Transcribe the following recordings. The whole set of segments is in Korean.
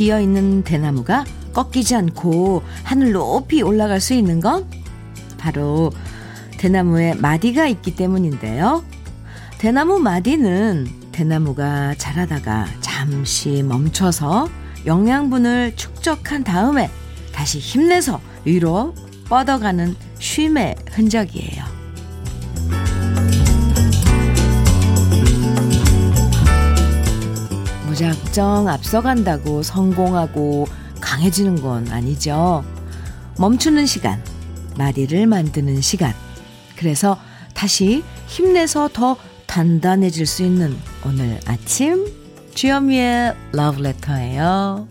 텅 비어 있는 대나무가 꺾이지 않고 하늘 높이 올라갈 수 있는 건 바로 대나무에 마디가 있기 때문인데요. 대나무 마디는 대나무가 자라다가 잠시 멈춰서 영양분을 축적한 다음에 다시 힘내서 위로 뻗어가는 쉼의 흔적이에요. 무작정 앞서간다고 성공하고 강해지는 건 아니죠. 멈추는 시간, 마디를 만드는 시간. 그래서 다시 힘내서 더 단단해질 수 있는 오늘 아침 주현미의 러브레터예요.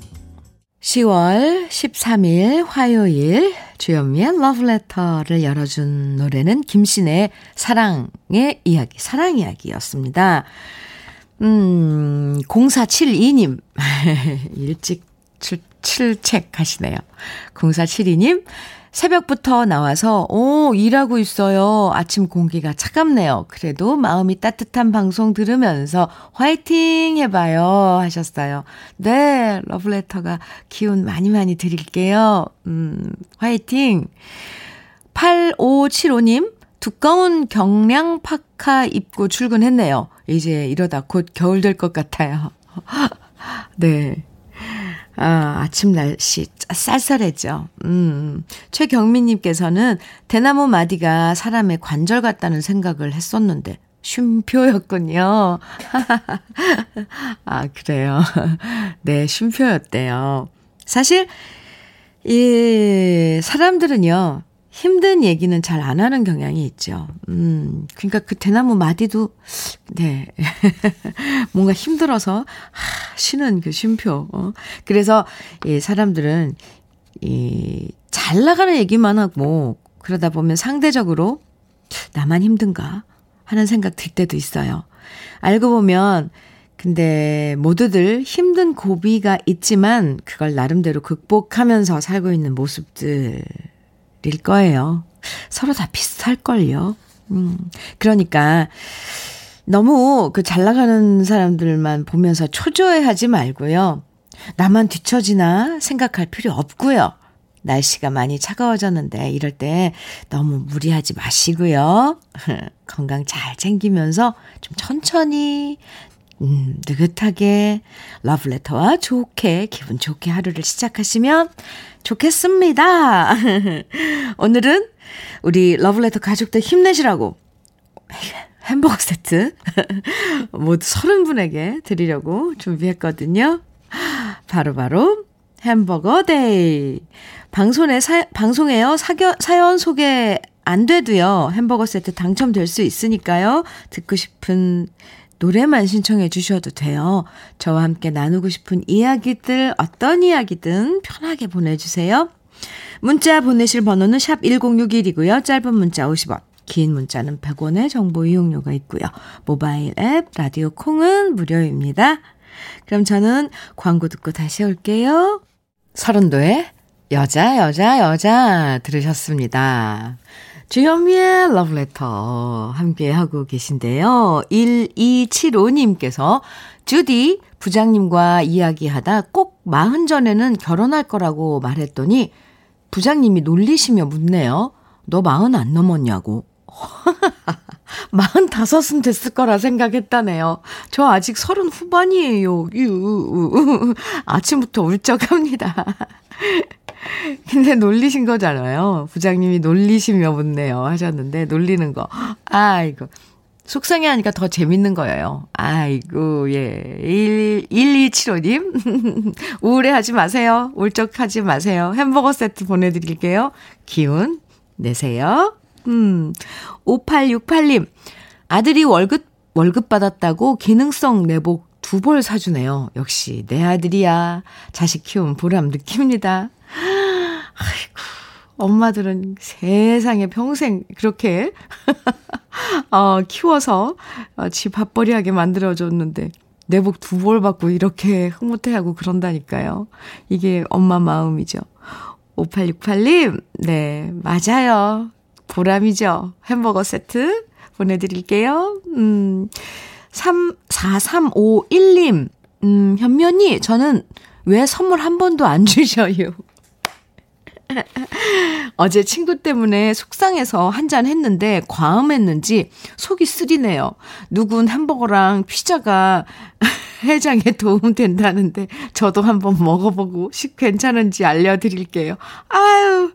10월 13일 화요일 주현미의 러브레터를 열어준 노래는 김신의 사랑의 이야기, 사랑 이야기였습니다. 음, 0472님. 일찍 출, 출첵 하시네요. 0472님. 새벽부터 나와서, 오, 일하고 있어요. 아침 공기가 차갑네요. 그래도 마음이 따뜻한 방송 들으면서 화이팅 해봐요. 하셨어요. 네, 러브레터가 기운 많이 많이 드릴게요. 음, 화이팅. 8575님, 두꺼운 경량 파카 입고 출근했네요. 이제 이러다 곧 겨울 될 것 같아요. 네. 아, 아침 날씨 쌀쌀해죠. 음. 최경민님께서는 대나무 마디가 사람의 관절 같다는 생각을 했었는데, 쉼표였군요. 아, 그래요. 네, 쉼표였대요. 사실, 이, 사람들은요, 힘든 얘기는 잘 안 하는 경향이 있죠. 음, 그러니까 그 대나무 마디도, 네. 뭔가 힘들어서, 하, 쉬는 그 쉼표. 어. 그래서, 이 사람들은, 이, 잘 나가는 얘기만 하고, 그러다 보면 상대적으로, 나만 힘든가? 하는 생각 들 때도 있어요. 알고 보면, 근데 모두들 힘든 고비가 있지만, 그걸 나름대로 극복하면서 살고 있는 모습들, 일 거예요. 서로 다 비슷할걸요. 음, 그러니까, 너무 그 잘 나가는 사람들만 보면서 초조해 하지 말고요. 나만 뒤처지나 생각할 필요 없고요. 날씨가 많이 차가워졌는데 이럴 때 너무 무리하지 마시고요. 건강 잘 챙기면서 좀 천천히 음, 느긋하게 러브레터와 좋게 기분 좋게 하루를 시작하시면 좋겠습니다. 오늘은 우리 러브레터 가족들 힘내시라고 햄버거 세트 모두 서른 분에게 드리려고 준비했거든요. 바로바로 바로 햄버거 데이. 방송에, 사, 방송에요. 사겨, 사연 소개 안 돼도요. 햄버거 세트 당첨될 수 있으니까요. 듣고 싶은 노래만 신청해 주셔도 돼요. 저와 함께 나누고 싶은 이야기들, 어떤 이야기든 편하게 보내주세요. 문자 보내실 번호는 샵 1061이고요. 짧은 문자 50원, 긴 문자는 100원의 정보 이용료가 있고요. 모바일 앱, 라디오 콩은 무료입니다. 그럼 저는 광고 듣고 다시 올게요. 서른도의 여자, 여자, 여자 들으셨습니다. 주현미의 러브레터 함께 하고 계신데요. 1275님께서 주디 부장님과 이야기하다 꼭 마흔 전에는 결혼할 거라고 말했더니 부장님이 놀리시며 묻네요. 너 마흔 안 넘었냐고. 마흔 다섯은 됐을 거라 생각했다네요. 저 아직 서른 후반이에요. 유. 아침부터 울적합니다. 근데 놀리신 거잖아요. 부장님이 놀리시며 묻네요. 하셨는데, 놀리는 거. 아이고. 속상해 하니까 더 재밌는 거예요. 아이고, 예. 1, 1275님. 우울해 하지 마세요. 울적하지 마세요. 햄버거 세트 보내드릴게요. 기운 내세요. 음. 5868님. 아들이 월급, 월급 받았다고 기능성 내복 두 벌 사주네요. 역시 내 아들이야. 자식 키운 보람 느낍니다. 아이고, 엄마들은 세상에 평생 그렇게, 어, 키워서 어, 지 밥벌이하게 만들어줬는데, 내복 두 벌 받고 이렇게 흐뭇해하고 그런다니까요. 이게 엄마 마음이죠. 5868님, 네, 맞아요. 보람이죠. 햄버거 세트 보내드릴게요. 음, 3, 4351님, 음, 현면이 저는 왜 선물 한 번도 안 주셔요? 어제 친구 때문에 속상해서 한 잔 했는데 과음했는지 속이 쓰리네요. 누군 햄버거랑 피자가 해장에 도움 된다는데 저도 한번 먹어보고 괜찮은지 알려드릴게요. 아유,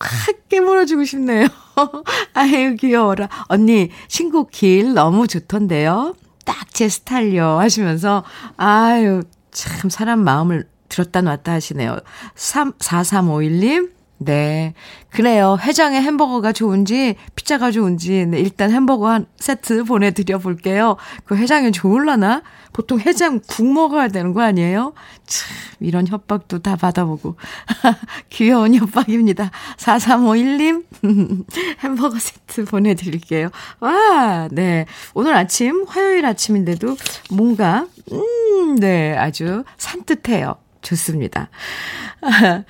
확 깨물어주고 싶네요. 아유, 귀여워라. 언니, 신곡 길 너무 좋던데요. 딱 제 스타일요. 하시면서, 아유, 참 사람 마음을 들었다 놨다 하시네요. 3, 4351님, 네. 그래요. 회장의 햄버거가 좋은지, 피자가 좋은지, 네, 일단 햄버거 한 세트 보내드려 볼게요. 그 회장이 좋을라나? 보통 해장 국 먹어야 되는 거 아니에요? 참, 이런 협박도 다 받아보고. 귀여운 협박입니다. 4351님, 햄버거 세트 보내드릴게요. 와, 네. 오늘 아침, 화요일 아침인데도 뭔가, 음, 네. 아주 산뜻해요. 좋습니다.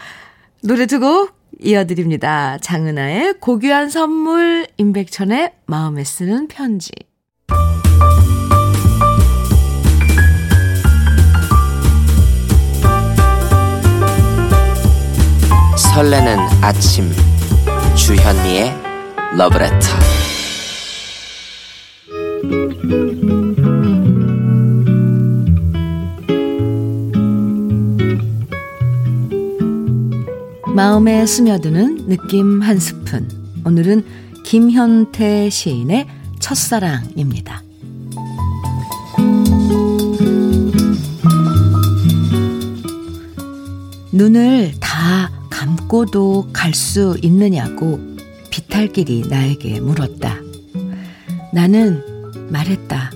노래 두곡 이어드립니다. 장은아의 고귀한 선물, 임백천의 마음에 쓰는 편지. 설레는 아침 주현미의 러브레터 마음에 스며드는 느낌 한 스푼. 오늘은 김현태 시인의 첫사랑입니다. 눈을 다 감고도 갈 수 있느냐고 비탈길이 나에게 물었다. 나는 말했다.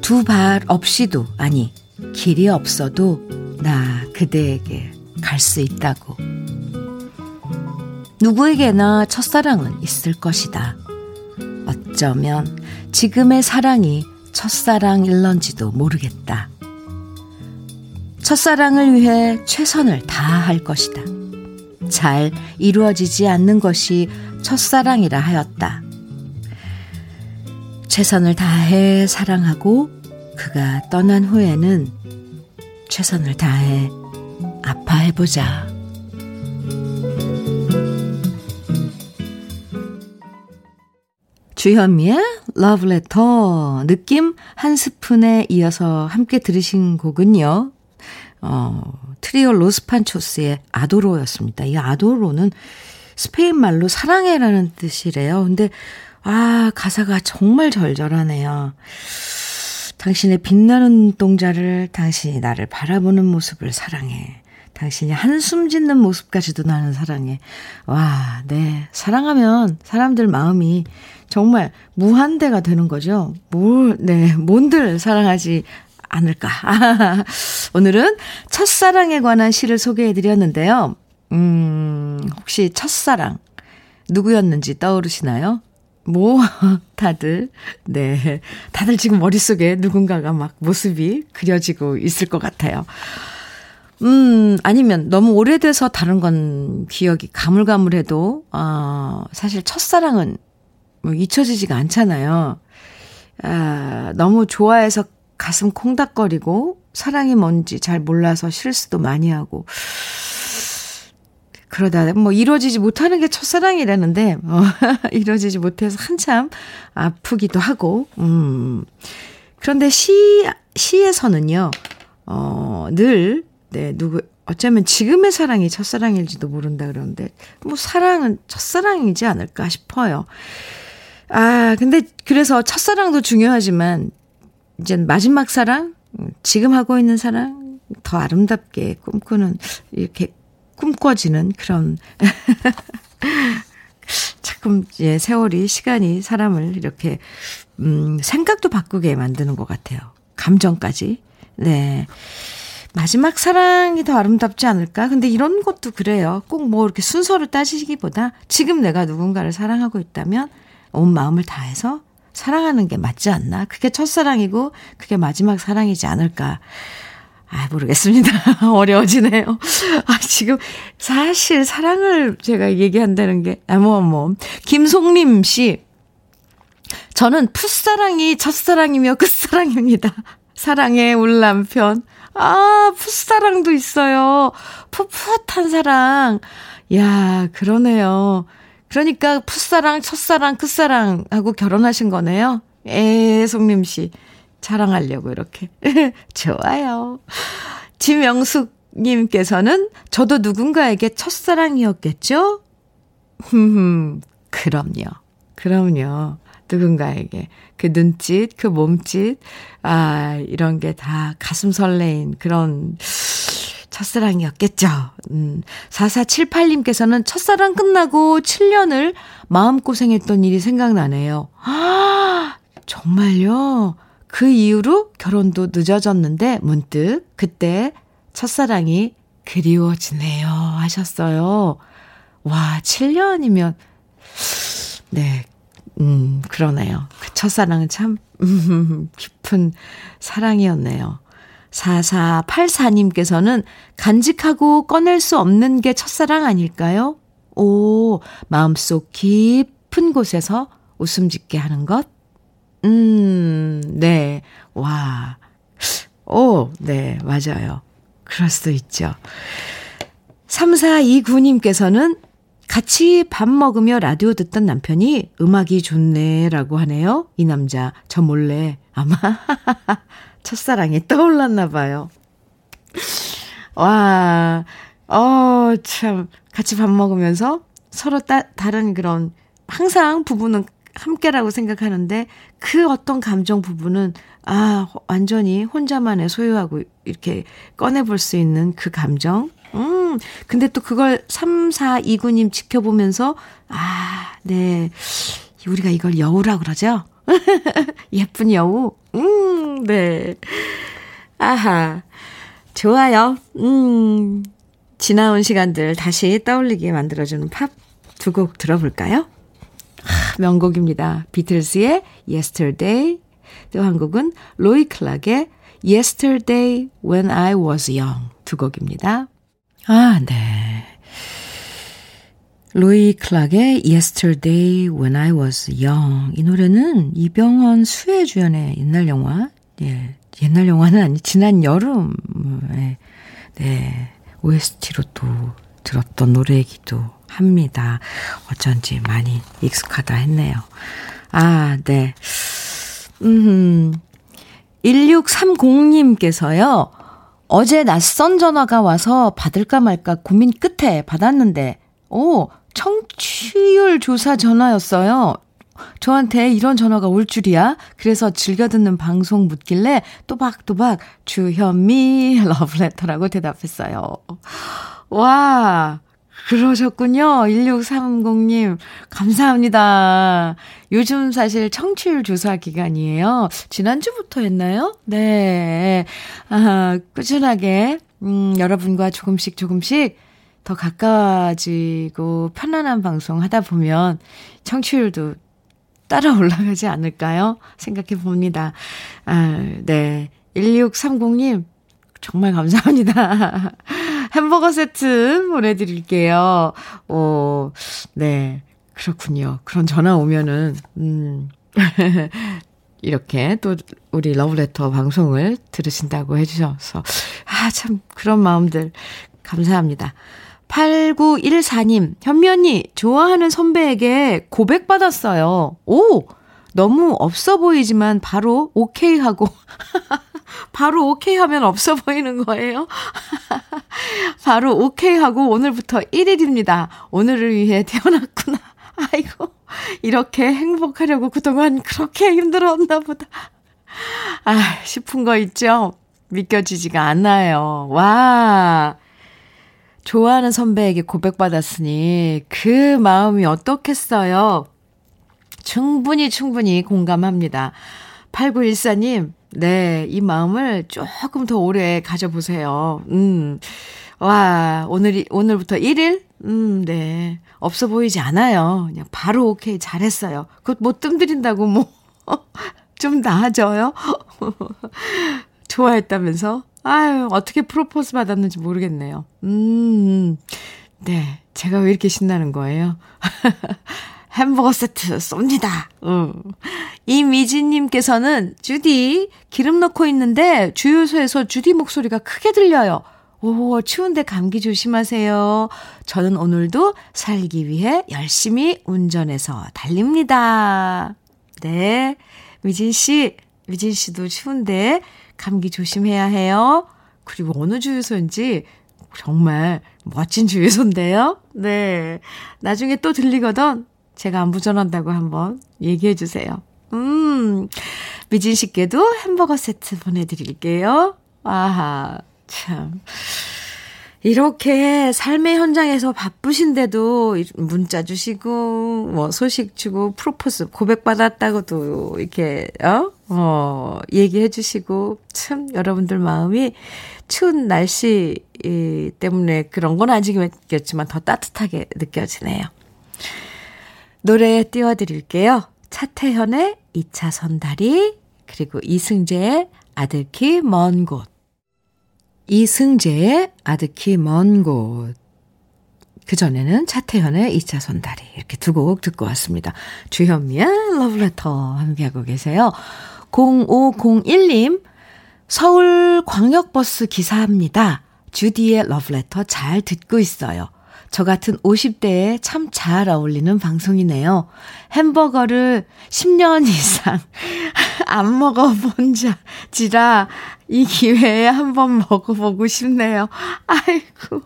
두 발 없이도, 아니, 길이 없어도 나 그대에게 갈 수 있다고. 누구에게나 첫사랑은 있을 것이다. 어쩌면 지금의 사랑이 첫사랑일런지도 모르겠다. 첫사랑을 위해 최선을 다할 것이다. 잘 이루어지지 않는 것이 첫사랑이라 하였다. 최선을 다해 사랑하고 그가 떠난 후에는 최선을 다해 아파해보자. 주현미의 러브레터 느낌 한 스푼에 이어서 함께 들으신 곡은요. 어, 트리오 로스판초스의 아도로였습니다. 이 아도로는 스페인 말로 사랑해라는 뜻이래요. 근데 아, 가사가 정말 절절하네요. 당신의 빛나는 동자를 당신이 나를 바라보는 모습을 사랑해. 당신이 한숨 짓는 모습까지도 나는 사랑해. 와, 네. 사랑하면 사람들 마음이 정말 무한대가 되는 거죠. 뭘, 네. 뭔들 사랑하지 않을까. 오늘은 첫사랑에 관한 시를 소개해 드렸는데요. 음, 혹시 첫사랑 누구였는지 떠오르시나요? 뭐, 다들, 네. 다들 지금 머릿속에 누군가가 막 모습이 그려지고 있을 것 같아요. 음, 아니면 너무 오래돼서 다른 건 기억이 가물가물해도, 어, 사실 첫사랑은 뭐 잊혀지지가 않잖아요. 아, 너무 좋아해서 가슴 콩닥거리고, 사랑이 뭔지 잘 몰라서 실수도 많이 하고, 그러다 뭐 이루어지지 못하는 게 첫사랑이라는데, 어, 이루어지지 못해서 한참 아프기도 하고, 음. 그런데 시, 시에서는요, 어, 늘 네, 누구, 어쩌면 지금의 사랑이 첫사랑일지도 모른다 그러는데, 뭐 사랑은 첫사랑이지 않을까 싶어요. 아, 근데 그래서 첫사랑도 중요하지만, 이제 마지막 사랑, 지금 하고 있는 사랑, 더 아름답게 꿈꾸는, 이렇게 꿈꿔지는 그런, 자금, 예, 세월이, 시간이 사람을 이렇게, 음, 생각도 바꾸게 만드는 것 같아요. 감정까지. 네. 마지막 사랑이 더 아름답지 않을까? 근데 이런 것도 그래요. 꼭 뭐 이렇게 순서를 따지기보다 지금 내가 누군가를 사랑하고 있다면 온 마음을 다해서 사랑하는 게 맞지 않나? 그게 첫사랑이고 그게 마지막 사랑이지 않을까? 아, 모르겠습니다. 어려워지네요. 아, 지금 사실 사랑을 제가 얘기한다는 게, 아, 뭐, 뭐. 김송림 씨. 저는 풋사랑이 첫사랑이며 끝사랑입니다. 사랑의 울 남편. 아, 풋사랑도 있어요. 풋풋한 사랑. 야, 그러네요. 그러니까 풋사랑, 첫사랑, 끝사랑 하고 결혼하신 거네요. 에, 송림 씨. 자랑하려고 이렇게. 좋아요. 지명숙 님께서는 저도 누군가에게 첫사랑이었겠죠? 흠흠, 그럼요. 그럼요. 누군가에게. 그 눈짓, 그 몸짓, 아, 이런 게 다 가슴 설레인 그런 첫사랑이었겠죠. 음, 4478님께서는 첫사랑 끝나고 7년을 마음고생했던 일이 생각나네요. 아, 정말요? 그 이후로 결혼도 늦어졌는데 문득 그때 첫사랑이 그리워지네요. 하셨어요. 와, 7년이면, 네, 음, 그러네요. 그 첫사랑은 참, 음, 깊은 사랑이었네요. 4484님께서는 간직하고 꺼낼 수 없는 게 첫사랑 아닐까요? 오, 마음속 깊은 곳에서 웃음 짓게 하는 것? 음, 네. 와. 오, 네, 맞아요. 그럴 수도 있죠. 3429님께서는 같이 밥 먹으며 라디오 듣던 남편이 음악이 좋네라고 하네요. 이 남자, 저 몰래 아마 첫사랑이 떠올랐나 봐요. 와, 어, 참, 같이 밥 먹으면서 서로 따, 다른 그런, 항상 부부는 함께라고 생각하는데 그 어떤 감정 부분은 아, 완전히 혼자만의 소유하고 이렇게 꺼내볼 수 있는 그 감정. 음, 근데 또 그걸 3429님 지켜보면서, 아, 네. 우리가 이걸 여우라 그러죠? 예쁜 여우. 음, 네. 아하. 좋아요. 음, 지나온 시간들 다시 떠올리게 만들어주는 팝 두 곡 들어볼까요? 아, 명곡입니다. 비틀스의 Yesterday. 또 한 곡은 로이 클락의 Yesterday When I Was Young. 두 곡입니다. 아, 네. 로이 클락의 Yesterday When I Was Young. 이 노래는 이병헌 수혜 주연의 옛날 영화, 예, 옛날 영화는 아니, 지난 여름에, 네, OST로 또 들었던 노래이기도 합니다. 어쩐지 많이 익숙하다 했네요. 아, 네. 음, 1630님께서요, 어제 낯선 전화가 와서 받을까 말까 고민 끝에 받았는데, 오, 청취율 조사 전화였어요. 저한테 이런 전화가 올 줄이야. 그래서 즐겨 듣는 방송 묻길래 또박또박 주현미 러브레터라고 대답했어요. 와, 그러셨군요. 1630님. 감사합니다. 요즘 사실 청취율 조사 기간이에요. 지난주부터 했나요? 네. 아, 꾸준하게, 음, 여러분과 조금씩 조금씩 더 가까워지고 편안한 방송 하다 보면 청취율도 따라 올라가지 않을까요? 생각해 봅니다. 아, 네. 1630님, 정말 감사합니다. 햄버거 세트 보내드릴게요. 어, 네. 그렇군요. 그런 전화 오면은, 음, 이렇게 또 우리 러브레터 방송을 들으신다고 해주셔서, 아, 참, 그런 마음들 감사합니다. 8914님, 현미 언니, 좋아하는 선배에게 고백받았어요. 오! 너무 없어 보이지만 바로 오케이 하고 바로 오케이 하면 없어 보이는 거예요? 바로 오케이 하고 오늘부터 1일입니다. 오늘을 위해 태어났구나. 아이고, 이렇게 행복하려고 그동안 그렇게 힘들었나 보다. 아, 싶은 거 있죠? 믿겨지지가 않아요. 와. 좋아하는 선배에게 고백받았으니 그 마음이 어떻겠어요? 충분히 충분히 공감합니다. 8914님, 네, 이 마음을 조금 더 오래 가져보세요. 음, 와, 오늘이, 오늘부터 1일? 음, 네. 없어 보이지 않아요. 그냥 바로 오케이, 잘했어요. 그것 못 뜸들인다고 뭐, 좀 나아져요? 좋아했다면서? 아유, 어떻게 프로포즈 받았는지 모르겠네요. 음, 네. 제가 왜 이렇게 신나는 거예요? 햄버거 세트 쏩니다. 음. 이미진님께서는 주디 기름 넣고 있는데 주유소에서 주디 목소리가 크게 들려요. 오, 추운데 감기 조심하세요. 저는 오늘도 살기 위해 열심히 운전해서 달립니다. 네. 미진 씨, 미진 씨도 추운데 감기 조심해야 해요. 그리고 어느 주유소인지 정말 멋진 주유소인데요. 네. 나중에 또 들리거든 제가 안부 전한다고 한번 얘기해 주세요. 음, 미진 씨께도 햄버거 세트 보내드릴게요. 아하, 참. 이렇게 삶의 현장에서 바쁘신데도 문자 주시고, 뭐 소식 주고, 프로포즈 고백받았다고도 이렇게, 어? 어, 얘기해 주시고, 참, 여러분들 마음이 추운 날씨 때문에 그런 건 아직겠지만 더 따뜻하게 느껴지네요. 노래 띄워드릴게요. 차태현의 2차 선 다리, 그리고 이승재의 아득히 먼 곳. 이승재의 아득히 먼 곳. 그전에는 차태현의 2차 선 다리 이렇게 두 곡 듣고 왔습니다. 주현미의 러브레터 함께하고 계세요. 0501님 서울 광역버스 기사입니다. 주디의 러브레터 잘 듣고 있어요. 저 같은 50대에 참 잘 어울리는 방송이네요. 햄버거를 10년 이상 안 먹어본 자지라 이 기회에 한번 먹어보고 싶네요. 아이고,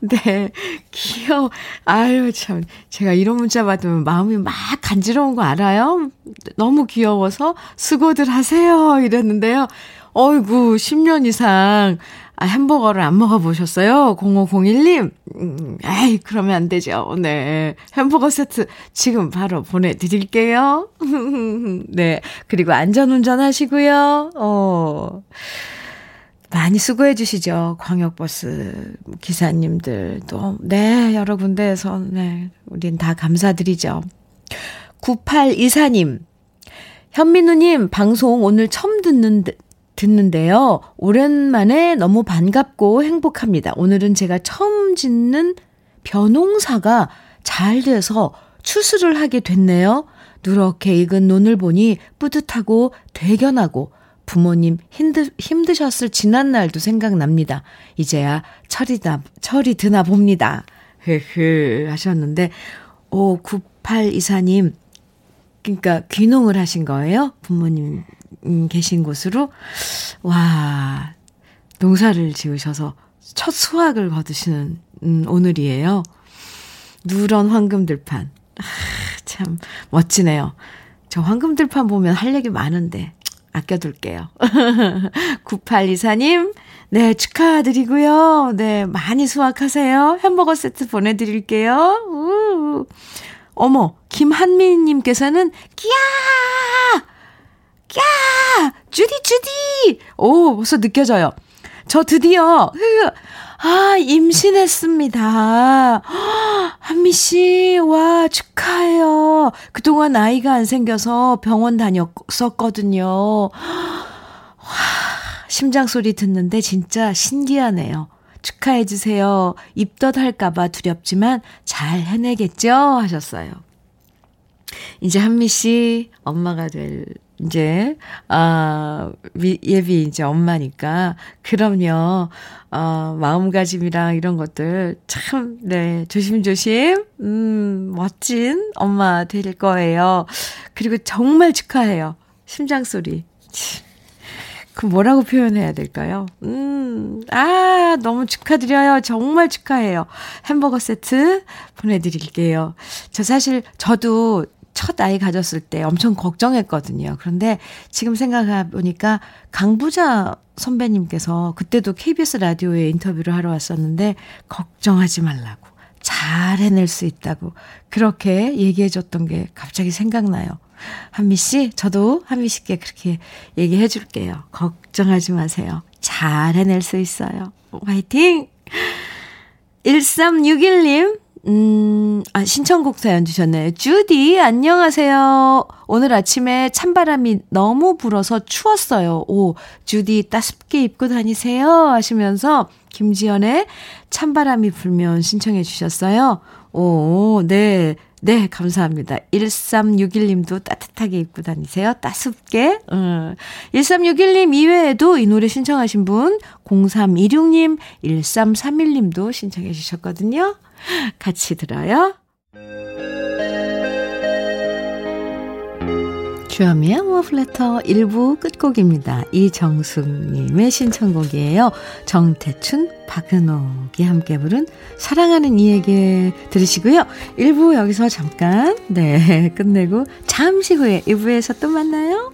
네, 귀여워. 아유, 참. 제가 이런 문자 받으면 마음이 막 간지러운 거 알아요? 너무 귀여워서 수고들 하세요. 이랬는데요. 어이구, 10년 이상 아, 햄버거를 안 먹어보셨어요? 0501님? 음, 에이, 그러면 안 되죠. 네. 햄버거 세트 지금 바로 보내드릴게요. 네. 그리고 안전운전 하시고요. 어. 많이 수고해 주시죠. 광역버스 기사님들도. 네, 여러 군데에서, 네. 우린 다 감사드리죠. 9824님. 현민우님, 방송 오늘 처음 듣는, 듣는데요. 오랜만에 너무 반갑고 행복합니다. 오늘은 제가 처음 짓는 벼농사가 잘 돼서 추수를 하게 됐네요. 누렇게 익은 논을 보니 뿌듯하고 대견하고 부모님 힘드, 힘드셨을 지난 날도 생각납니다. 이제야 철이다, 철이 드나 봅니다. 흐흐 하셨는데, 오, 9824님, 그러니까 귀농을 하신 거예요? 부모님 음, 계신 곳으로 와 농사를 지으셔서 첫 수확을 거두시는 음, 오늘이에요. 누런 황금들판. 아, 참 멋지네요. 저 황금들판 보면 할 얘기 많은데 아껴둘게요. 9824님, 네, 축하드리고요. 네, 많이 수확하세요. 햄버거 세트 보내드릴게요. 우. 어머, 김한민님께서는, 끼야! 야! 주디, 주디! 오, 벌써 느껴져요. 저 드디어, 아, 임신했습니다. 한미 씨, 와, 축하해요. 그동안 아이가 안 생겨서 병원 다녔었거든요. 와, 심장 소리 듣는데 진짜 신기하네요. 축하해주세요. 입덧 할까봐 두렵지만 잘 해내겠죠? 하셨어요. 이제 한미 씨 엄마가 될 이제, 아, 예비 이제 엄마니까, 그럼요, 어, 마음가짐이랑 이런 것들 참, 네, 조심조심, 음, 멋진 엄마 될 거예요. 그리고 정말 축하해요. 심장소리. 그 뭐라고 표현해야 될까요? 음, 아, 너무 축하드려요. 정말 축하해요. 햄버거 세트 보내드릴게요. 저 사실, 저도 첫 아이 가졌을 때 엄청 걱정했거든요. 그런데 지금 생각해 보니까 강부자 선배님께서 그때도 KBS 라디오에 인터뷰를 하러 왔었는데 걱정하지 말라고 잘 해낼 수 있다고 그렇게 얘기해 줬던 게 갑자기 생각나요. 한미 씨, 저도 한미 씨께 그렇게 얘기해 줄게요. 걱정하지 마세요. 잘 해낼 수 있어요. 화이팅! 1361님, 음, 아, 신청곡 사연 주셨네요. 주디, 안녕하세요. 오늘 아침에 찬바람이 너무 불어서 추웠어요. 오, 주디 따숩게 입고 다니세요. 하시면서 김지연의 찬바람이 불면 신청해 주셨어요. 오, 네. 네, 감사합니다. 1361님도 따뜻하게 입고 다니세요. 따숩게. 어. 1361님 이외에도 이 노래 신청하신 분 0326님, 1331님도 신청해 주셨거든요. 같이 들어요. 주현미의 워플레터 1부 끝곡입니다. 이정숙님의 신청곡이에요. 정태춘, 박은옥이 함께 부른 사랑하는 이에게 들으시고요. 1부 여기서 잠깐 네 끝내고 잠시 후에 2부에서 또 만나요.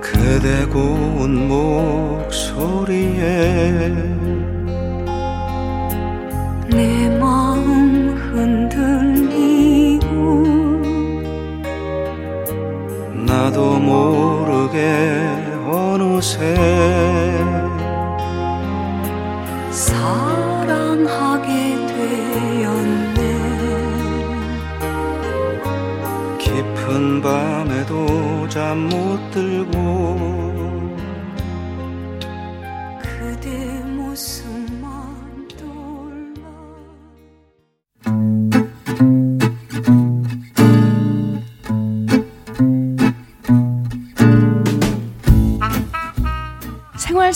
그대 고운 목소리에 내 흔들리고 나도 모르게 어느새 사랑하게 되었네. 깊은 밤에도 잠 못 들고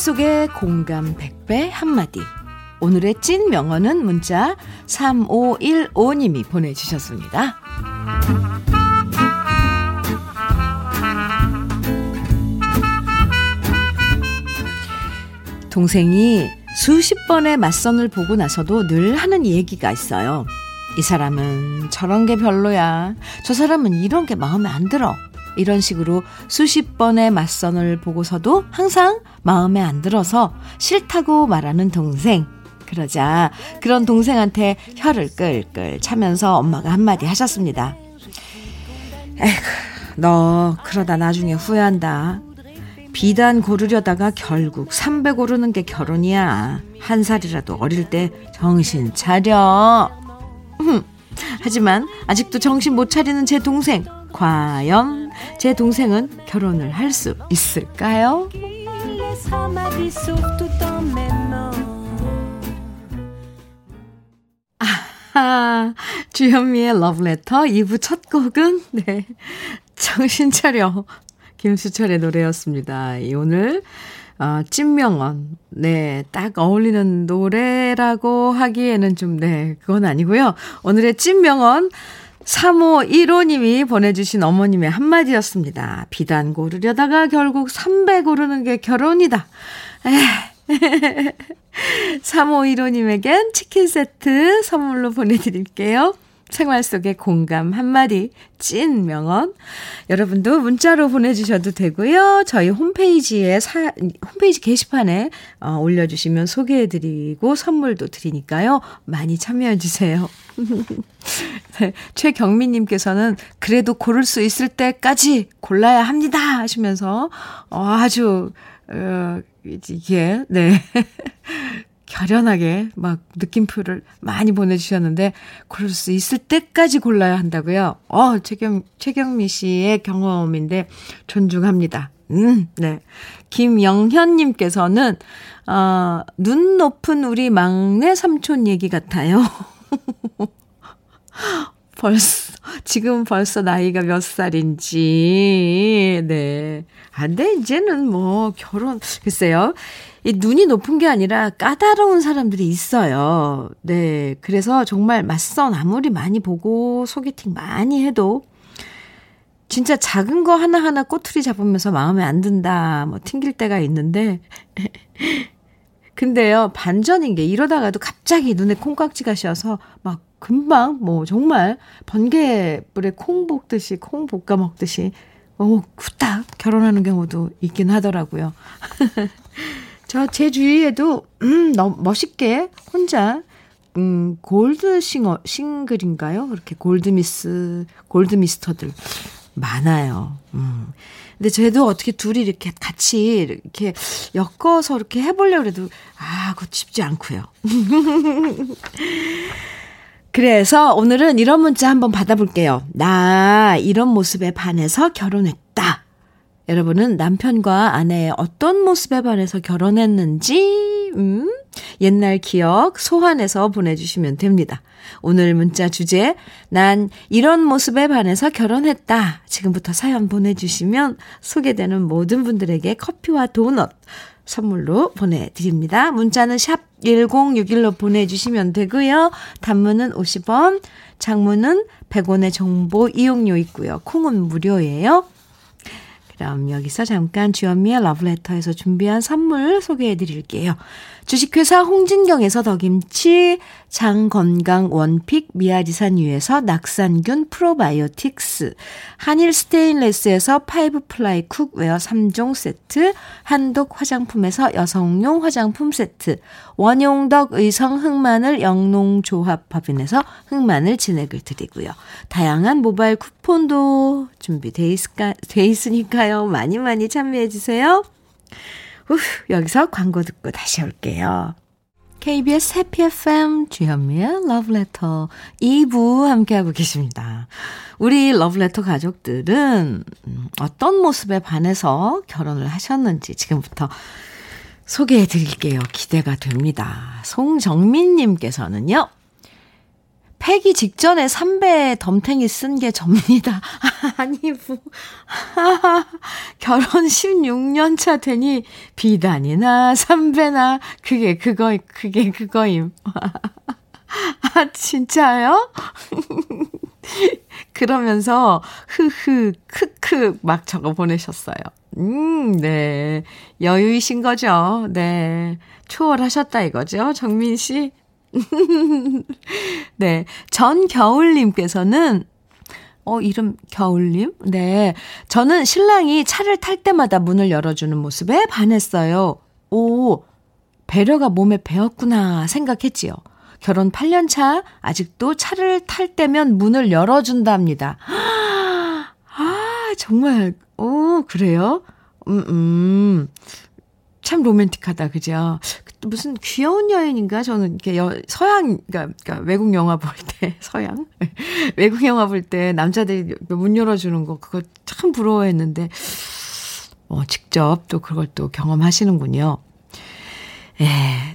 속의 공감 100배 한마디. 오늘의 찐 명언은 문자 3515님이 보내주셨습니다. 동생이 수십 번의 맞선을 보고 나서도 늘 하는 얘기가 있어요. 이 사람은 저런 게 별로야. 저 사람은 이런 게 마음에 안 들어. 이런 식으로 수십 번의 맞선을 보고서도 항상 마음에 안 들어서 싫다고 말하는 동생. 그러자 그런 동생한테 혀를 끌끌 차면서 엄마가 한마디 하셨습니다. 에휴, 너 그러다 나중에 후회한다. 비단 고르려다가 결국 300 오르는 게 결혼이야. 한 살이라도 어릴 때 정신 차려. 하지만 아직도 정신 못 차리는 제 동생. 과연 제 동생은 결혼을 할 수 있을까요? 아하, 주현미의 러브레터 2부 첫 곡은, 네, 정신 차려. 김수철의 노래였습니다. 오늘, 어, 찐명언. 네, 딱 어울리는 노래라고 하기에는 좀, 네, 그건 아니고요. 오늘의 찐명언, 3515님이 보내주신 어머님의 한마디였습니다. 비단 고르려다가 결국 300 오르는 게 결혼이다. 에 3515님에겐 치킨 세트 선물로 보내드릴게요. 생활 속의 공감 한마디, 찐 명언. 여러분도 문자로 보내주셔도 되고요. 저희 홈페이지에, 사, 홈페이지 게시판에 어, 올려주시면 소개해드리고 선물도 드리니까요. 많이 참여해주세요. 네, 최경민님께서는 그래도 고를 수 있을 때까지 골라야 합니다. 하시면서 어, 아주, 어, 이게, 네. 결연하게 막 느낌표를 많이 보내주셨는데, 고를 수 있을 때까지 골라야 한다고요? 어, 최경, 최경미 씨의 경험인데, 존중합니다. 음, 네. 김영현님께서는, 어, 눈 높은 우리 막내 삼촌 얘기 같아요. 벌써, 지금 벌써 나이가 몇 살인지, 네. 안 돼, 이제는 뭐, 결혼, 글쎄요. 이 눈이 높은 게 아니라 까다로운 사람들이 있어요. 네. 그래서 정말 맞선 아무리 많이 보고 소개팅 많이 해도 진짜 작은 거 하나하나 꼬투리 잡으면서 마음에 안 든다, 뭐 튕길 때가 있는데. 근데요, 반전인 게 이러다가도 갑자기 눈에 콩깍지가 씌어서 막 금방 뭐 정말 번개불에 콩 볶듯이 콩 볶아 먹듯이 어, 후딱 결혼하는 경우도 있긴 하더라고요. 저 제 주위에도 음, 너무 멋있게 혼자 음, 골드 싱어 싱글인가요? 그렇게 골드미스 골드미스터들 많아요. 음. 근데 쟤도 어떻게 둘이 이렇게 같이 이렇게 엮어서 이렇게 해보려고 해도 아, 그거 쉽지 않고요. 그래서 오늘은 이런 문자 한번 받아볼게요. 나 이런 모습에 반해서 결혼했다. 여러분은 남편과 아내의 어떤 모습에 반해서 결혼했는지, 음, 옛날 기억 소환해서 보내주시면 됩니다. 오늘 문자 주제, 난 이런 모습에 반해서 결혼했다. 지금부터 사연 보내주시면 소개되는 모든 분들에게 커피와 도넛 선물로 보내드립니다. 문자는 샵 1061로 보내주시면 되고요. 단문은 50원, 장문은 100원의 정보 이용료 있고요. 콩은 무료예요. 그럼 여기서 잠깐 주현미의 러브레터에서 준비한 선물 소개해 드릴게요. 주식회사 홍진경에서 더김치, 장건강 one pick 미야리산유에서 낙산균 프로바이오틱스, 한일 스테인레스에서 five ply cookware 3종 세트, 한독 화장품에서 여성용 화장품 세트, 원용덕 의성 흑마늘 영농조합 법인에서 흑마늘 진액을 드리고요. 다양한 모바일 쿠폰도 준비돼 있으니까요. 많이 많이 참여해 주세요. 후, 여기서 광고 듣고 다시 올게요. KBS 해피 FM 주현미의 러브레터 2부 함께하고 계십니다. 우리 러브레터 가족들은 어떤 모습에 반해서 결혼을 하셨는지 지금부터 소개해 드릴게요. 기대가 됩니다. 송정민님께서는요. 패기 직전에 3배 덤탱이 쓴 게 접니다. 아니, 뭐. 결혼 16년 차 되니 비단이나 3배나 그게 그거, 그게 그거임. 아, 진짜요? 그러면서 흐흐, 크크 막 적어 보내셨어요. 음, 네. 여유이신 거죠. 네. 초월하셨다 이거죠. 정민 씨. 네. 전겨울님께서는, 어, 이름 겨울님? 네. 저는 신랑이 차를 탈 때마다 문을 열어주는 모습에 반했어요. 오, 배려가 몸에 배었구나 생각했지요. 결혼 8년 차, 아직도 차를 탈 때면 문을 열어준답니다. 아, 정말, 오, 그래요? 음, 음. 참 로맨틱하다, 그죠? 무슨 귀여운 여인인가? 저는 이렇게 여, 서양, 그러니까, 그러니까 외국 영화 볼 때, 서양? 외국 영화 볼 때 남자들이 문 열어주는 거, 그거 참 부러워했는데, 어, 직접 또 그걸 또 경험하시는군요. 에,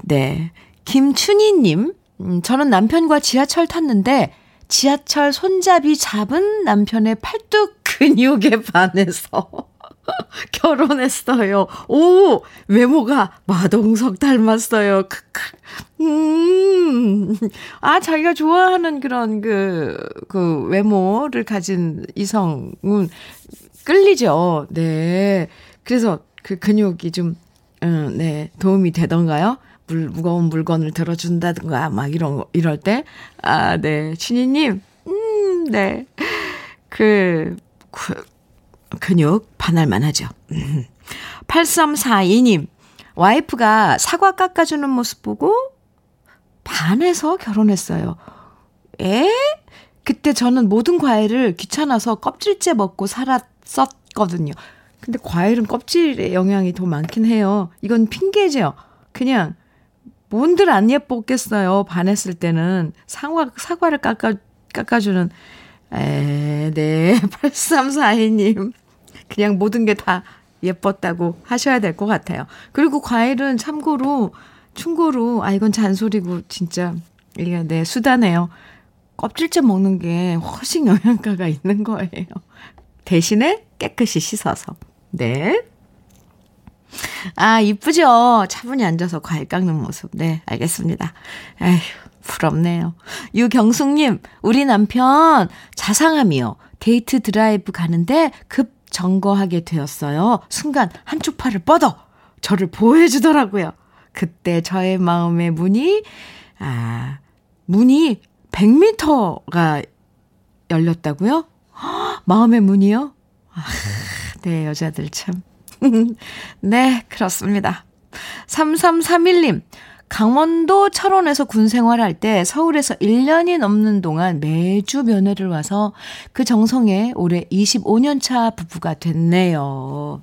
네. 김춘희님, 음, 저는 남편과 지하철 탔는데, 지하철 손잡이 잡은 남편의 팔뚝 근육에 반해서 결혼했어요. 오, 외모가 마동석 닮았어요. 크크. 음, 아, 자기가 좋아하는 그런 그, 그 외모를 가진 이성은 끌리죠. 네. 그래서 그 근육이 좀, 음, 네, 도움이 되던가요? 물, 무거운 물건을 들어준다든가, 막 이런, 이럴 때. 아, 네. 신이님, 음, 네. 그, 그 근육 반할만 하죠. 8342님, 와이프가 사과 깎아주는 모습 보고 반해서 결혼했어요. 에? 그때 저는 모든 과일을 귀찮아서 껍질째 먹고 살았었거든요. 근데 과일은 껍질에 영향이 더 많긴 해요. 이건 핑계죠. 그냥 뭔들 안 예뻤겠어요. 반했을 때는 사과, 사과를 깎아, 깎아주는 에, 네. 8342님. 그냥 모든 게 다 예뻤다고 하셔야 될 것 같아요. 그리고 과일은 참고로, 충고로, 아, 이건 잔소리고, 진짜, 이게 내 수다네요. 껍질째 먹는 게 훨씬 영양가가 있는 거예요. 대신에 깨끗이 씻어서. 네. 아, 이쁘죠? 차분히 앉아서 과일 깎는 모습. 네, 알겠습니다. 에휴, 부럽네요. 유경숙님, 우리 남편 자상함이요. 데이트 드라이브 가는데 급정거하게 되었어요. 순간 한쪽 팔을 뻗어 저를 보호해주더라고요. 그때 저의 마음의 문이, 아, 문이 100m가 열렸다고요? 마음의 문이요? 아, 네, 여자들 참. 네, 그렇습니다. 3331님, 강원도 철원에서 군 생활할 때 서울에서 1년이 넘는 동안 매주 면회를 와서 그 정성에 올해 25년 차 부부가 됐네요.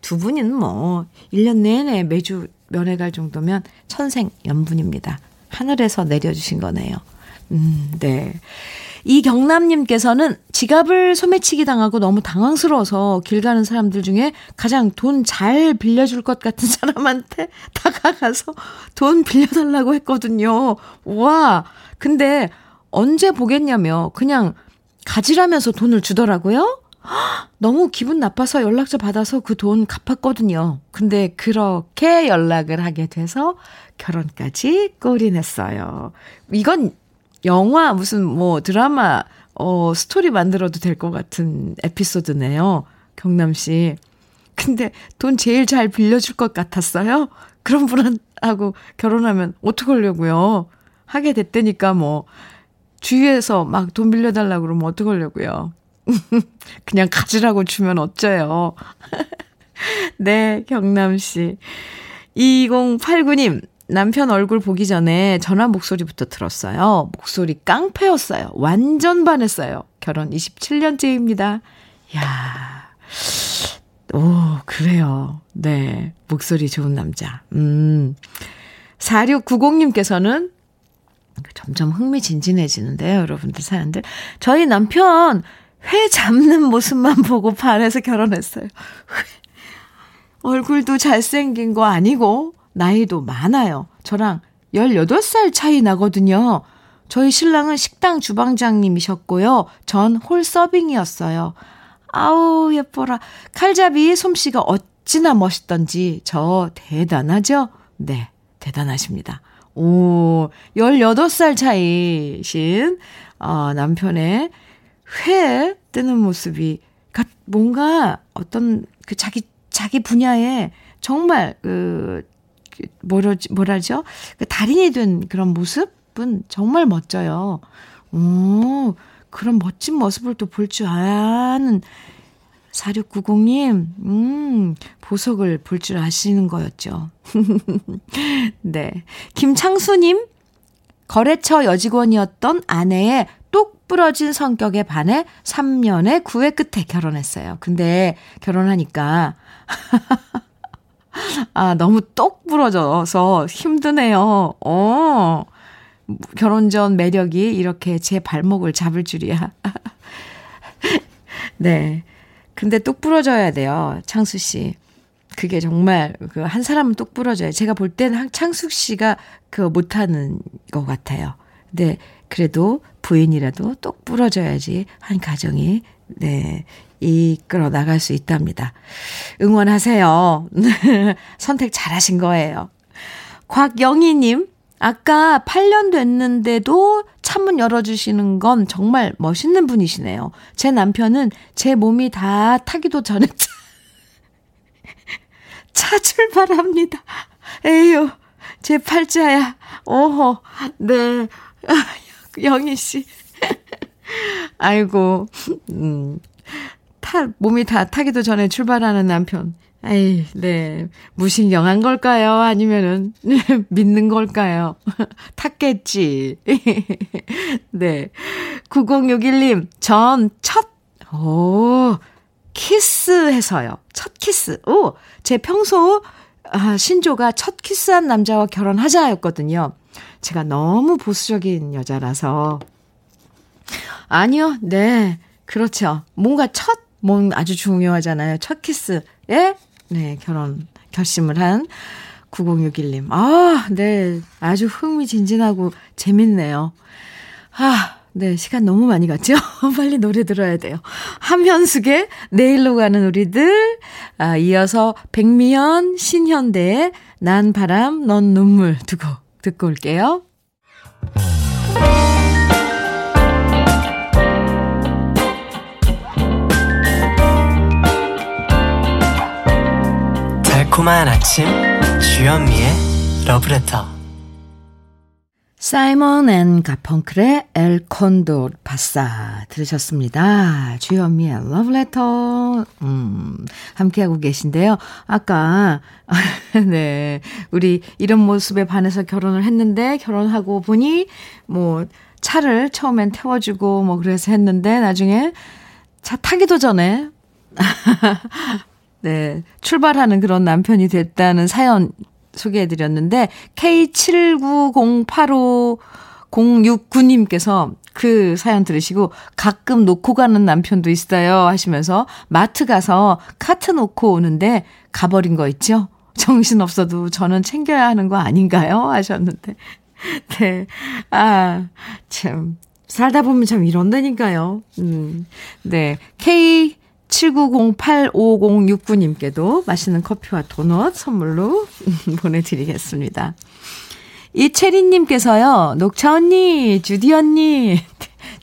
두 분은 뭐 1년 내내 매주 면회 갈 정도면 천생 연분입니다. 하늘에서 내려주신 거네요. 음, 네. 이경남님께서는 지갑을 소매치기 당하고 너무 당황스러워서 길 가는 사람들 중에 가장 돈 잘 빌려줄 것 같은 사람한테 다가가서 돈 빌려달라고 했거든요. 와, 근데 언제 보겠냐며 그냥 가지라면서 돈을 주더라고요. 너무 기분 나빠서 연락처 받아서 그 돈 갚았거든요. 근데 그렇게 연락을 하게 돼서 결혼까지 꼴이 냈어요. 이건 영화 무슨 뭐 드라마 어 스토리 만들어도 될 것 같은 에피소드네요. 경남 씨. 근데 돈 제일 잘 빌려줄 것 같았어요. 그런 분하고 결혼하면 어떡하려고요. 하게 됐다니까 뭐 주위에서 막 돈 빌려달라고 그러면 어떡하려고요. 그냥 가지라고 주면 어쩌요. 네, 경남 씨. 2089님, 남편 얼굴 보기 전에 전화 목소리부터 들었어요. 목소리 깡패였어요. 완전 반했어요. 결혼 27년째입니다. 야 오, 그래요. 네. 목소리 좋은 남자. 음. 4690님께서는 점점 흥미진진해지는데요, 여러분들 사연들. 저희 남편 회 잡는 모습만 보고 반해서 결혼했어요. 얼굴도 잘생긴 거 아니고, 나이도 많아요. 저랑 18살 차이 나거든요. 저희 신랑은 식당 주방장님이셨고요. 전 홀 서빙이었어요. 아우, 예뻐라. 칼잡이 솜씨가 어찌나 멋있던지 저 대단하죠? 네, 대단하십니다. 오, 18살 차이신, 어, 남편의 회 뜨는 모습이, 뭔가 어떤 그 자기, 자기 분야에 정말 그, 그 뭐라, 뭐라죠? 그 달인이 된 그런 모습은 정말 멋져요. 오, 그런 멋진 모습을 또 볼 줄 아는 4690님, 음, 보석을 볼 줄 아시는 거였죠. 네. 김창수님, 거래처 여직원이었던 아내의 똑 부러진 성격에 반해 3년의 구애 끝에 결혼했어요. 근데 결혼하니까, 아, 너무 똑 부러져서 힘드네요. 어, 결혼 전 매력이 이렇게 제 발목을 잡을 줄이야. 네. 근데 똑 부러져야 돼요. 창수 씨. 그게 정말 그 한 사람은 똑 부러져요. 제가 볼 때는 창숙 씨가 그거 못하는 것 같아요. 근데 그래도 부인이라도 똑 부러져야지 한 가정이 네 이끌어 나갈 수 있답니다. 응원하세요. 선택 잘하신 거예요. 곽영희님 아까 8년 됐는데도 창문 열어주시는 건 정말 멋있는 분이시네요. 제 남편은 제 몸이 다 타기도 전에 차, 차 출발합니다. 에휴, 제 팔자야. 오호, 네. 영희 씨. 아이고, 음, 타, 몸이 다 타기도 전에 출발하는 남편. 에이, 네. 무신경한 걸까요? 아니면은, 믿는 걸까요? 탔겠지. 네. 9061님, 전 첫, 오, 키스해서요. 첫 키스. 오, 제 평소, 아, 신조가 첫 키스한 남자와 결혼하자였거든요. 제가 너무 보수적인 여자라서. 아니요, 네. 그렇죠. 뭔가 첫, 몸 아주 중요하잖아요. 첫 키스. 예? 네, 결혼 결심을 한 9061님. 아, 네. 아주 흥미진진하고 재밌네요. 아, 네. 시간 너무 많이 갔죠? 빨리 노래 들어야 돼요. 함현숙의 내일로 가는 우리들. 아, 이어서 백미연, 신현대의 난 바람, 넌 눈물 두고 듣고 올게요. 달콤한 아침 주현미의 러브레터 사이먼 앤 가펑클의 El Condor Pasa 들으셨습니다. 주현미의 러브레터 음, 함께하고 계신데요. 아까 네 우리 이런 모습에 반해서 결혼을 했는데 결혼하고 보니 뭐 차를 처음엔 태워주고 뭐 그래서 했는데 나중에 차 타기도 전에 네, 출발하는 그런 남편이 됐다는 사연 소개해드렸는데, K79085069님께서 그 사연 들으시고 가끔 놓고 가는 남편도 있어요 하시면서 마트 가서 카트 놓고 오는데 가버린 거 있죠? 정신 없어도 저는 챙겨야 하는 거 아닌가요? 하셨는데. 네. 아, 참. 살다 보면 참 이런다니까요. 음. 네. K 79085069님께도 맛있는 커피와 도넛 선물로 보내드리겠습니다. 이채린님께서요, 녹차 언니, 주디 언니.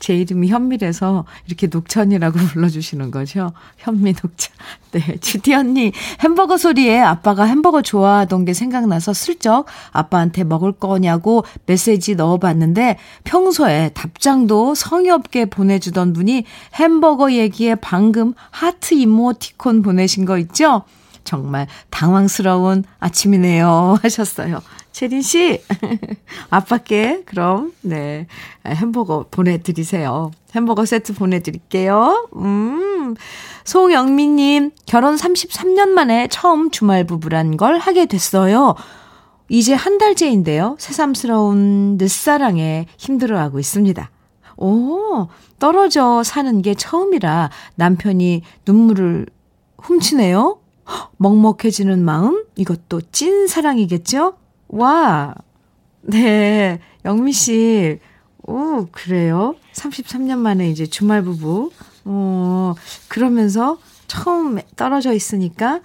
제 이름이 현미래서 이렇게 녹천이라고 불러주시는 거죠. 현미 녹차. 네. 주디 언니, 햄버거 소리에 아빠가 햄버거 좋아하던 게 생각나서 슬쩍 아빠한테 먹을 거냐고 메시지 넣어봤는데 평소에 답장도 성의 없게 보내주던 분이 햄버거 얘기에 방금 하트 이모티콘 보내신 거 있죠? 정말 당황스러운 아침이네요. 하셨어요. 채린 씨, 아빠께 그럼, 네, 햄버거 보내드리세요. 햄버거 세트 보내드릴게요. 음, 송영민님, 결혼 33년 만에 처음 주말 부부란 걸 하게 됐어요. 이제 한 달째인데요. 새삼스러운 늦사랑에 힘들어하고 있습니다. 오, 떨어져 사는 게 처음이라 남편이 눈물을 훔치네요. 먹먹해지는 마음? 이것도 찐 사랑이겠죠? 와, 네, 영미 씨, 오, 그래요? 33년 만에 이제 주말 부부, 어, 그러면서 처음 떨어져 있으니까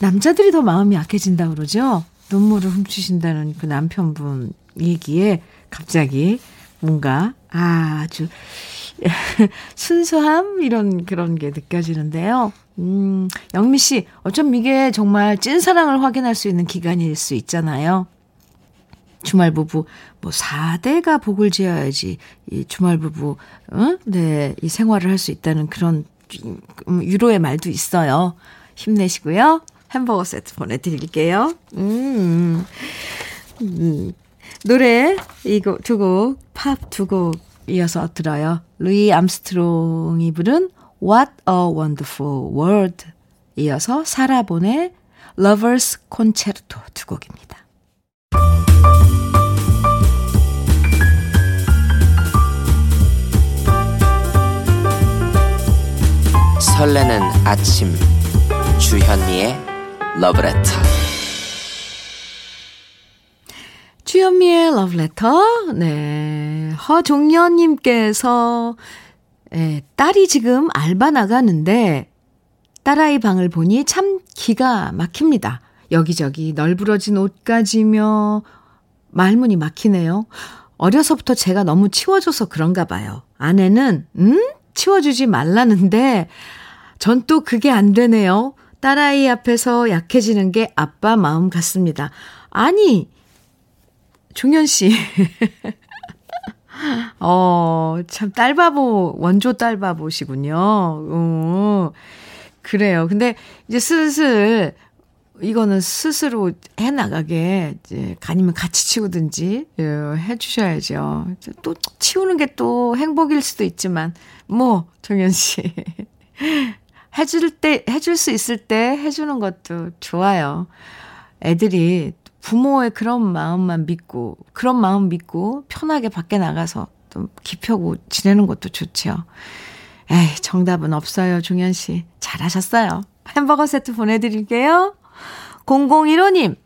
남자들이 더 마음이 약해진다 그러죠? 눈물을 훔치신다는 그 남편분 얘기에 갑자기 뭔가 아주 순수함 이런 그런 게 느껴지는데요. 음, 영미 씨, 어쩜 이게 정말 찐사랑을 확인할 수 있는 기간일 수 있잖아요. 주말 부부, 뭐, 4대가 복을 지어야지, 이 주말 부부, 응? 네, 이 생활을 할 수 있다는 그런, 음, 유로의 말도 있어요. 힘내시고요. 햄버거 세트 보내드릴게요. 음, 음. 노래, 이거 두 곡, 팝 두 곡 이어서 들어요. 루이 암스트롱이 부른 What a Wonderful World 이어서 사라본의 Lovers Concerto 두 곡입니다. 설레는 아침 주현미의 러브레터 주현미의 러브레터 네 허종현님께서 예, 딸이 지금 알바 나가는데 딸아이 방을 보니 참 기가 막힙니다. 여기저기 널브러진 옷가지며 말문이 막히네요. 어려서부터 제가 너무 치워줘서 그런가 봐요. 아내는 음? 치워주지 말라는데 전 또 그게 안 되네요. 딸아이 앞에서 약해지는 게 아빠 마음 같습니다. 아니, 종현 씨. 어, 참, 딸바보, 원조 딸바보시군요. 어, 그래요. 근데 이제 슬슬, 이거는 스스로 해 나가게, 이제, 아니면 같이 치우든지, 예, 해 주셔야죠. 또 치우는 게 또 행복일 수도 있지만, 뭐, 정현 씨. 해줄 때, 해줄 수 있을 때 해주는 것도 좋아요. 애들이 부모의 그런 마음만 믿고, 그런 마음 믿고, 편하게 밖에 나가서 좀 기펴고 지내는 것도 좋죠. 에이, 정답은 없어요, 종현 씨. 잘하셨어요. 햄버거 세트 보내드릴게요. 0015님,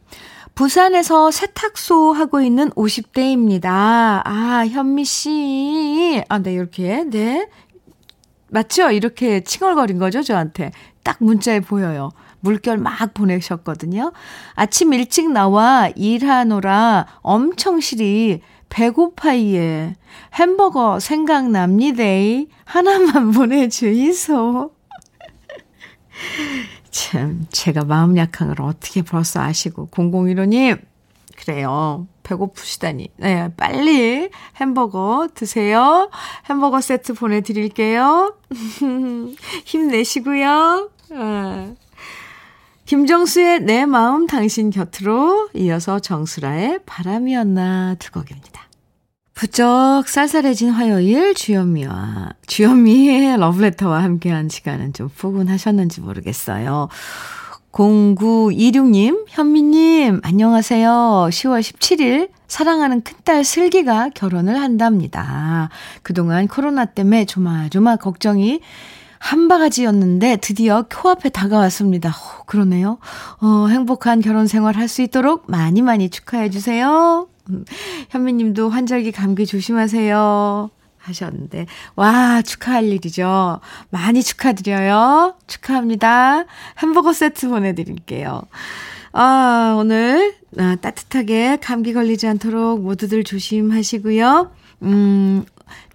부산에서 세탁소 하고 있는 50대입니다. 아, 현미 씨. 아, 네, 이렇게, 네. 맞죠? 이렇게 칭얼거린 거죠, 저한테. 딱 문자에 보여요. 물결 막 보내셨거든요. 아침 일찍 나와 일하노라 엄청 실이 배고파이에 햄버거 생각납니다. 하나만 보내주이소. 참, 제가 마음 약한 걸 어떻게 벌써 아시고. 0015님, 그래요. 배고프시다니. 네, 빨리 햄버거 드세요. 햄버거 세트 보내드릴게요. 힘내시고요. 아. 김정수의 내 마음 당신 곁으로 이어서 정수라의 바람이었나 두 곡입니다. 부쩍 쌀쌀해진 화요일 주현미와 주현미의 러브레터와 함께한 시간은 좀 포근하셨는지 모르겠어요. 0926님, 현미님, 안녕하세요. 10월 17일 사랑하는 큰딸 슬기가 결혼을 한답니다. 그동안 코로나 때문에 조마조마 걱정이 한 바가지였는데 드디어 코앞에 다가왔습니다. 오, 그러네요. 어, 행복한 결혼 생활 할 수 있도록 많이 많이 축하해 주세요. 음, 현미님도 환절기 감기 조심하세요. 하셨는데, 와, 축하할 일이죠. 많이 축하드려요. 축하합니다. 햄버거 세트 보내드릴게요. 아, 오늘 아, 따뜻하게 감기 걸리지 않도록 모두들 조심하시고요. 음,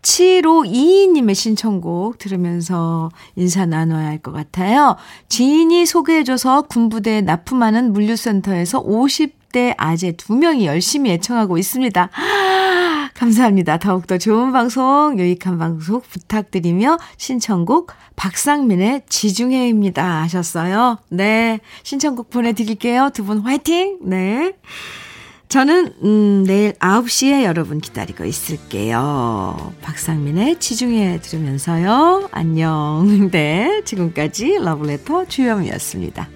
7522님의 신청곡 들으면서 인사 나눠야 할 것 같아요. 지인이 소개해줘서 군부대 납품하는 물류센터에서 50대 아재 2명이 열심히 애청하고 있습니다. 감사합니다. 더욱더 좋은 방송, 유익한 방송 부탁드리며 신청곡 박상민의 지중해입니다 하셨어요. 네. 신청곡 보내드릴게요. 두 분 화이팅! 네. 저는 음, 내일 9시에 여러분 기다리고 있을게요. 박상민의 지중해 들으면서요. 안녕. 네, 지금까지 러브레터 주영이었습니다.